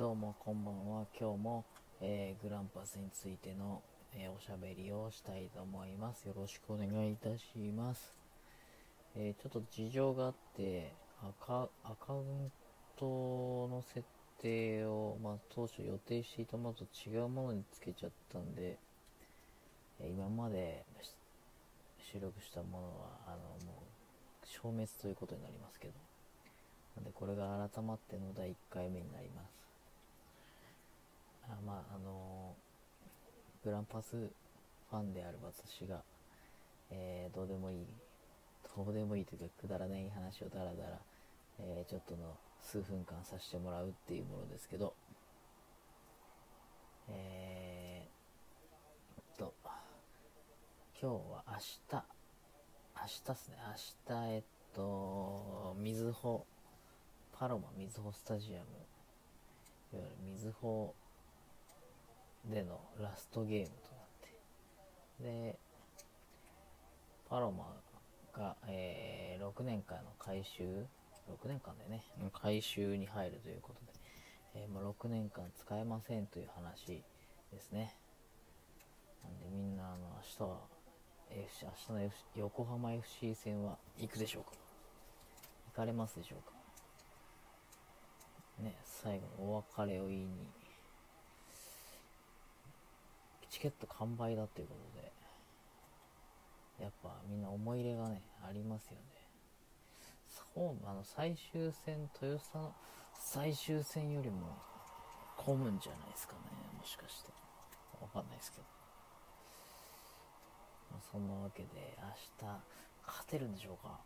どうもこんばんは。今日も、えーグランパスについての、えーおしゃべりをしたいと思います。よろしくお願いいたします。えーちょっと事情があって、アカアカウントの設定を、まあ、当初予定していたものと違うものにつけちゃったんで、え今まで収録したものは、あの、もう、消滅ということになりますけど。なんで、これが改まっての第1回目になります。あまあ、あのグランパスファンである私が、えーどうでもいい、どうでもいいというか、くだらない話をだらだら、えーちょっとの数分間させてもらうっていうものですけど、えーっと、今日は明日、明日っすね、明日、えっと、みずほ、パロマみずほスタジアム、いわゆるみずほでのラストゲームとなって、で、パロマが、えー6年間の改修、6年間でね、改修に入るということで、えーもう6年間使えませんという話ですね。なんでみんなあの明日は FC 明日の、FC、横浜 FC 戦は行くでしょうか。行かれますでしょうか。ね、最後のお別れを言いに。チケット完売だっていうことでやっぱみんな思い入れがねありますよね。そうあの最終戦豊洲の最終戦よりも混むんじゃないですかね。もしかして。わかんないですけど、まあ、そんなわけで明日勝てるんでしょうか。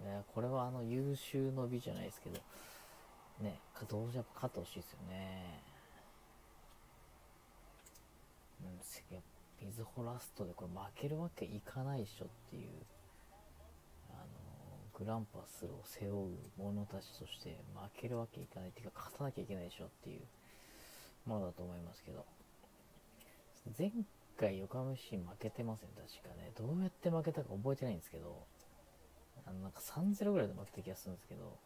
いやこれはあの優秀の美じゃないですけど。ねどうせやっぱ勝ってほしいですよね。うんせやみずほラストでこれ負けるわけいかないでしょっていうあのグランパスを背負う者たちとして負けるわけいかないっていうか勝たなきゃいけないでしょっていうものだと思いますけど。前回横浜市負けてません確かね。どうやって負けたか覚えてないんですけど。あのなんか3-0ぐらいで負けた気がするんですけど。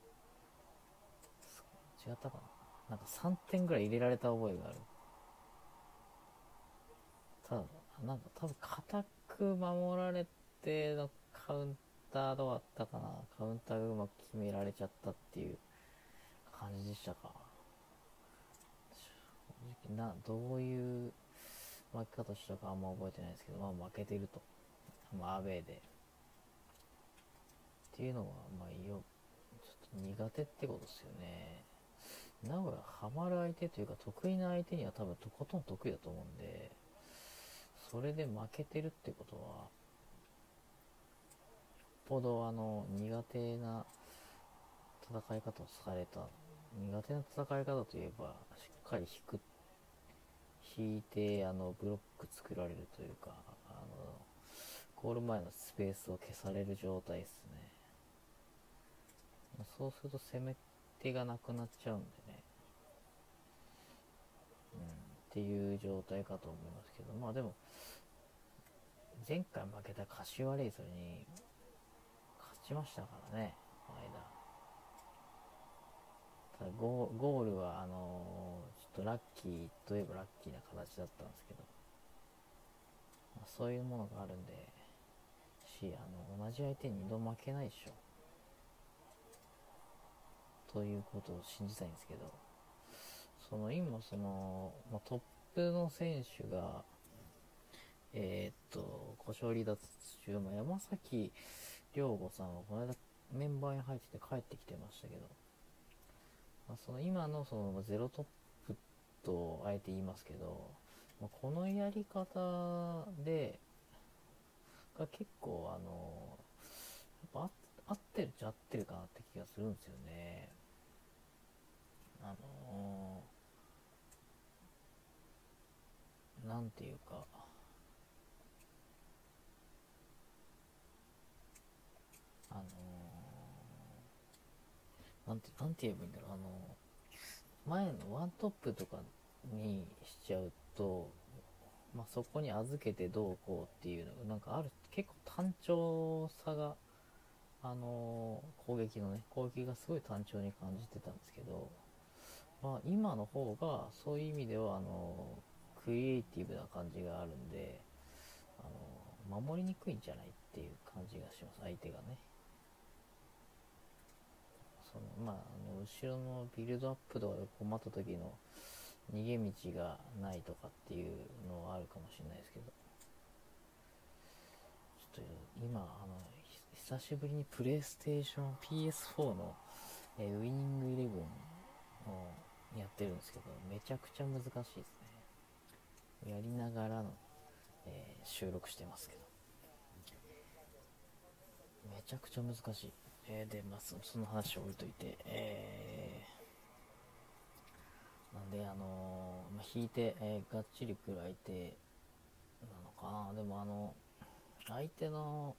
違ったかな。なんか3点ぐらい入れられた覚えがある。ただなんか多分固く守られてのカウンターどうだったかな。カウンターがうまく決められちゃったっていう感じでしたか。正直などういう負け方したかあんま覚えてないですけどまあ負けてると。まあアウェーで。っていうのはまあよ。ちょっと苦手ってことですよね。名古屋ハマる相手というか得意な相手には多分とことん得意だと思うんで。それで負けてるってことはよっぽどあの苦手な戦い方をされた。苦手な戦い方といえばしっかり引く。引いてあのブロック作られるというかあのゴール前のスペースを消される状態ですね。そうすると攻め手がなくなっちゃうんでね。うんっていう状態かと思いますけど。まあでも前回負けた柏レイソルに勝ちましたからねこの間ただゴーゴールはあのちょっとラッキーといえばラッキーな形だったんですけど、まあ、そういうものがあるんでしあの同じ相手に2度負けないでしょ。ということを信じたいんですけどその今その、まあ、トップの選手が故障離脱中、まあ、山崎亮吾さんはこの間メンバーに入ってて帰ってきてましたけど、まあ、その今のそのゼロトップとあえて言いますけど、まあ、このやり方でが結構あのやっぱ合合ってるっちゃ合ってるかなって気がするんですよね。あのー、なんていうか、あのー、なんて、なんて言えばいいんだろう、あのー、前のワントップとかにしちゃうと、まあ、そこに預けてどうこうっていうのが、なんかある、結構単調さが、あのー攻撃のね、攻撃がすごい単調に感じてたんですけど、まあ、今の方がそういう意味ではあのクリエイティブな感じがあるんであの守りにくいんじゃないっていう感じがします。相手がねそのまああの後ろのビルドアップとかで困った時の逃げ道がないとかっていうのはあるかもしれないですけど。ちょっと今あの久しぶりにプレイステーション PS4 の、え、ウイニングイレブンをやってるんですけどめちゃくちゃ難しいですね。やりながらの、えー、収録してますけど。めちゃくちゃ難しい、えー、でまあその話を置いといてえーなんで、あのー、まあ、引いて、えー、がっちり来る相手なのかな。でも、あの、相手の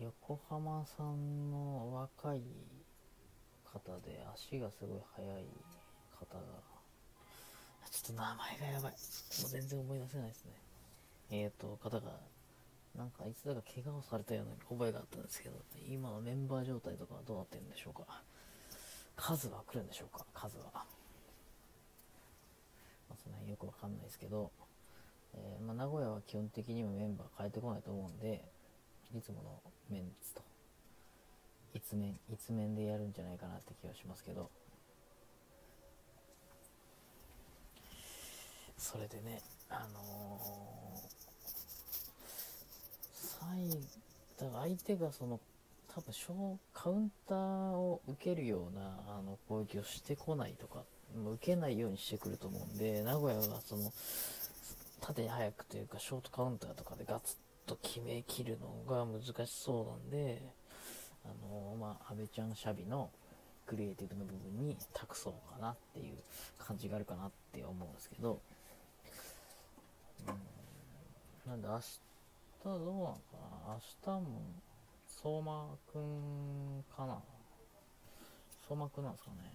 横浜さんの若い方で足がすごい速い方が、ちょっと名前がやばい。もう全然思い出せないですね。えっ、ー、と、方が、なんかいつだか怪我をされたような覚えがあったんですけど、今のメンバー状態とかはどうなってるんでしょうか？数は来るんでしょうか？数は。まあ、その辺よくわかんないですけど、えー、まあ、名古屋は基本的にはメンバー変えてこないと思うんで、いつものメンツと、一面、一面でやるんじゃないかなって気がしますけど、それでね、あのー、最、だから相手がその多分小カウンターを受けるようなあの攻撃をしてこないとか、受けないようにしてくると思うんで、名古屋がその縦に速くというかショートカウンターとかでガツッと決めきるのが難しそうなんで、あのまあ、安倍ちゃんシャビのクリエイティブの部分に託そうかなっていう感じがあるかなって思うんですけど、うん、なんで明日日どうなのかな。明日も相馬くんかな。相馬くんなんですかね。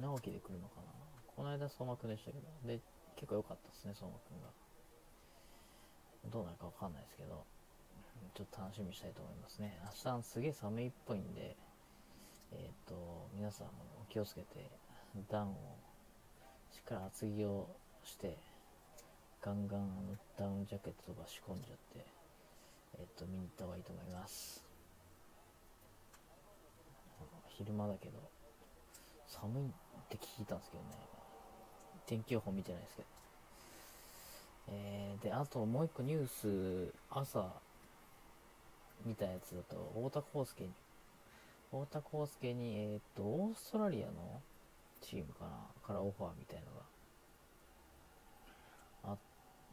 直樹で来るのかな。この間相馬くんでしたけど、で、結構良かったですね、相馬くんが。どうなるかわかんないですけど、ちょっと楽しみにしたいと思いますね。明日すげえ寒いっぽいんで、えっ、ー、と、皆さんも気をつけて、ダウンを、しっかり厚着をして、ガンガンダウンジャケットとか仕込んじゃって、えっ、と、見に行った方がいいと思います。昼間だけど、寒いって聞いたんですけどね。天気予報見てないですけど。えー、で、あともう一個ニュース、朝見たやつだと、太田康介に、太田康介に、えっ、と、オーストラリアのチームかなからオファーみたいのがあ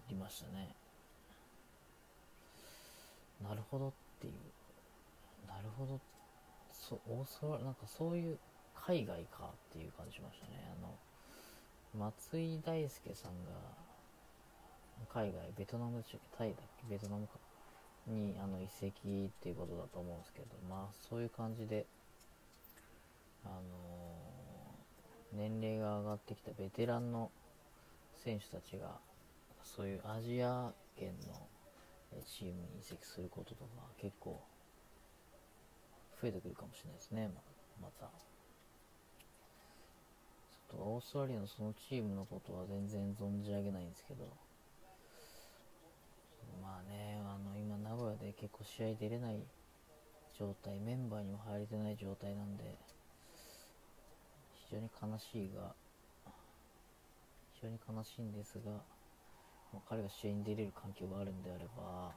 りましたね。なるほどっていう。なるほどそオーストラリア、なんかそういう海外かっていう感じしましたね。あの、松井大輔さんが、海外、ベトナムでしたっけ？タイだっけ？ベトナムか。に、あの、移籍っていうことだと思うんですけど、まあ、そういう感じで、あのー、年齢が上がってきたベテランの選手たちが、そういうアジア圏のチームに移籍することとか結構増えてくるかもしれないですね、また。ちょっとオーストラリアのそのチームのことは全然存じ上げないんですけど、まあね、あの、今名古屋で結構試合出れない状態、メンバーにも入れてない状態なんで、非常に悲しいが、非常に悲しいんですが、まあ、彼が試合に出れる環境があるんであれば、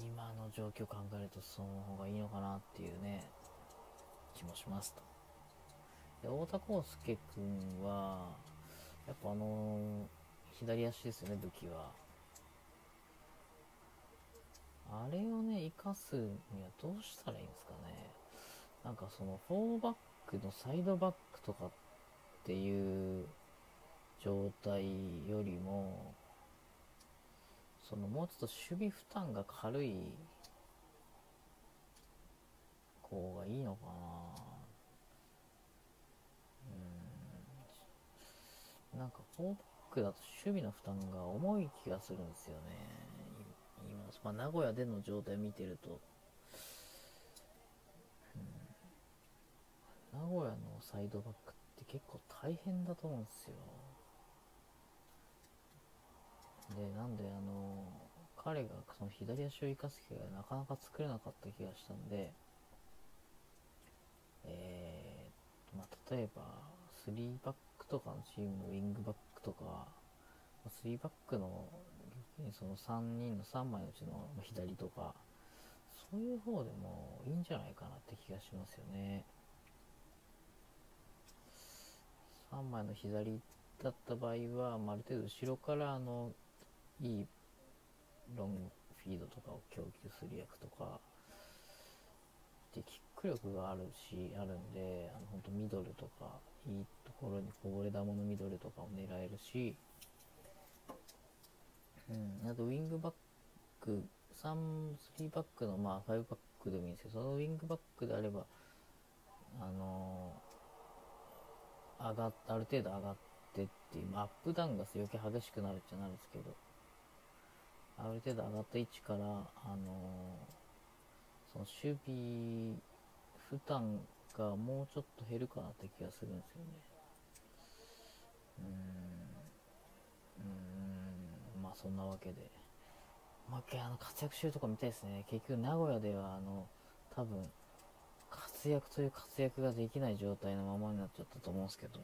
今の状況を考えるとその方がいいのかなっていうね、気もしますと。で、太田康介くんは、やっぱあのー、左足ですよね、武器は。あれをね、活かすにはどうしたらいいんですかね。なんかその、4バックのサイドバックとかっていう状態よりも、そのもうちょっと守備負担が軽い方がいいのかな。うん。なんかフォーバックだと守備の負担が重い気がするんですよね。今、まあ、名古屋での状態見てると、うん、名古屋のサイドバックって結構大変だと思うんですよ。で、なんで、あの、彼がその左足を生かす機会がなかなか作れなかった気がしたんで、えー、まあ、例えば、3バックとかのチームのウィングバックとか、3バックのその3人の3枚のうちの左とか、そういう方でもいいんじゃないかなって気がしますよね。3枚の左だった場合は、まあ、ある程度後ろからあのいいロングフィードとかを供給する役とかでキック力があるしあるんであの本当ミドルとかいいところにこぼれ球のミドルとかを狙えるし、うん、あとウィングバック3、3バックのまあ5バックでもいいんですけどそのウィングバックであればあのー、上がっある程度上がってっていう、まあアップダウンが余計激しくなるっちゃなるんですけどある程度上がった位置から、あの、その守備負担がもうちょっと減るかなって気がするんですよね。うん、うん、まあそんなわけで。もう一回あの活躍してるとこ見たいですね。結局名古屋ではあの、多分、活躍という活躍ができない状態のままになっちゃったと思うんですけど、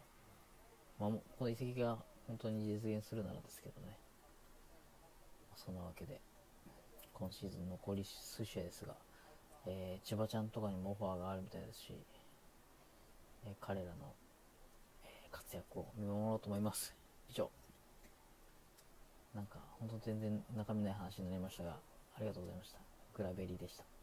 まあ、この移籍が本当に実現するならですけどね。そんなわけで、今シーズン残り数試合ですが、えー、千葉ちゃんとかにもオファーがあるみたいですし、えー、彼らの、えー、活躍を見守ろうと思います。以上。なんか、ほんと全然中身ない話になりましたが、ありがとうございました。グラベリーでした。